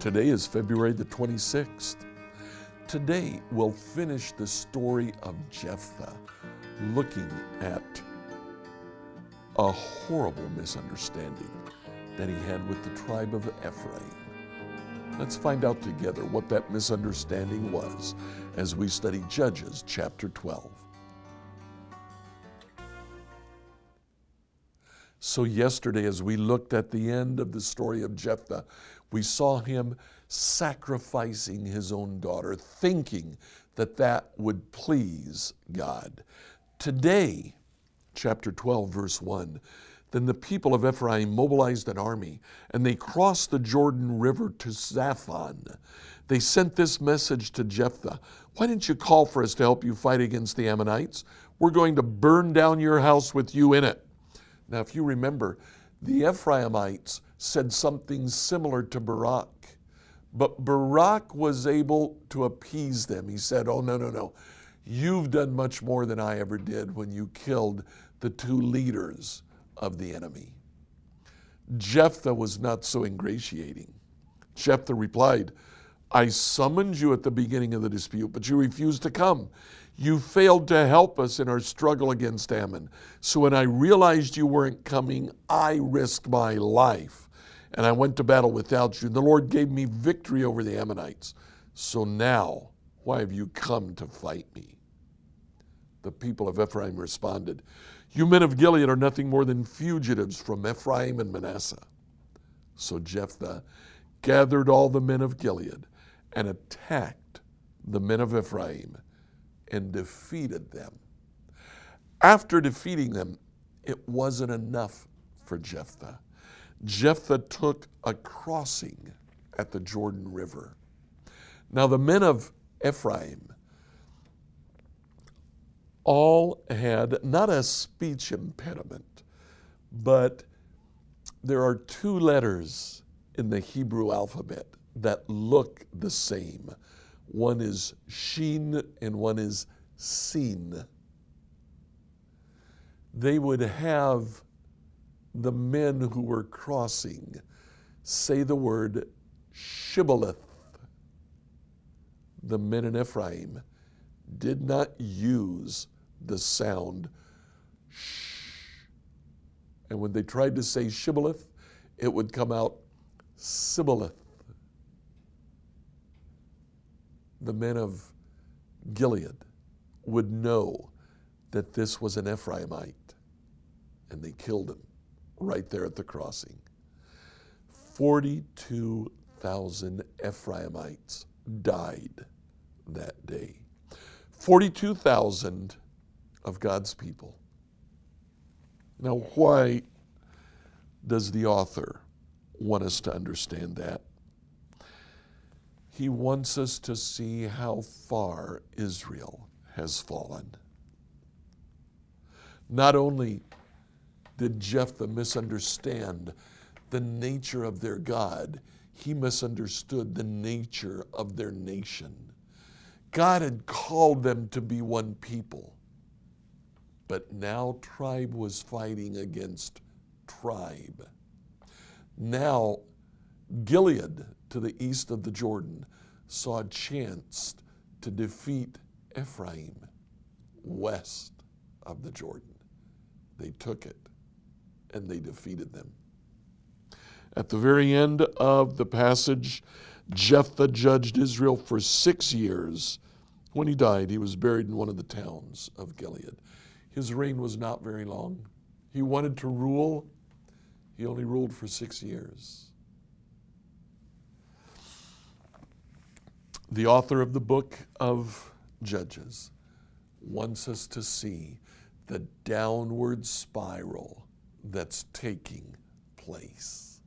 Today is February the 26th. Today we'll finish the story of Jephthah, looking at a horrible misunderstanding that he had with the tribe of Ephraim. Let's find out together what that misunderstanding was as we study Judges chapter 12. So, yesterday, as we looked at the end of the story of Jephthah, we saw him sacrificing his own daughter, thinking that that would please God. Today, chapter 12, verse 1, then the people of Ephraim mobilized an army, and they crossed the Jordan River to Zaphon. They sent this message to Jephthah Why didn't you call for us to help you fight against the Ammonites? We're going to burn down your house with you in it. Now, if you remember, the Ephraimites said something similar to Barak, but Barak was able to appease them. He said, Oh, no, no, no. You've done much more than I ever did when you killed the two leaders of the enemy. Jephthah was not so ingratiating. Jephthah replied, I summoned you at the beginning of the dispute, but you refused to come. You failed to help us in our struggle against Ammon. So when I realized you weren't coming, I risked my life and I went to battle without you. And The Lord gave me victory over the Ammonites. So now, why have you come to fight me? The people of Ephraim responded, You men of Gilead are nothing more than fugitives from Ephraim and Manasseh. So Jephthah gathered all the men of Gilead and attacked the men of Ephraim and defeated them. After defeating them, it wasn't enough for Jephthah. Jephthah took a crossing at the Jordan River. Now, the men of Ephraim all had not a speech impediment, but there are two letters in the Hebrew alphabet that look the same. One is Shin and one is Sin. They would have the men who were crossing say the word Shibboleth. The men in Ephraim did not use the sound sh. And when they tried to say Shibboleth, it would come out Sibboleth the men of Gilead would know that this was an Ephraimite, and they killed him right there at the crossing. 42,000 Ephraimites died that day. 42,000 of God's people. Now, why does the author want us to understand that? He wants us to see how far Israel has fallen. Not only did Jephthah misunderstand the nature of their God, he misunderstood the nature of their nation. God had called them to be one people, but now tribe was fighting against tribe. Now, Gilead to the east of the Jordan saw a chance to defeat Ephraim west of the Jordan. They took it and they defeated them. At the very end of the passage, Jephthah judged Israel for six years. When he died, he was buried in one of the towns of Gilead. His reign was not very long. He wanted to rule, he only ruled for six years. The author of the book of Judges wants us to see the downward spiral that's taking place.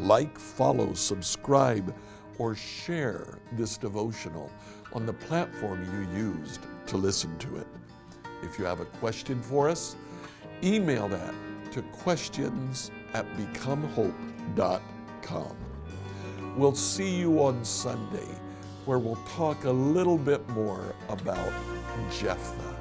Like, follow, subscribe, or share this devotional on the platform you used to listen to it. If you have a question for us, email that to questions at becomehope.com. We'll see you on Sunday where we'll talk a little bit more about Jephthah.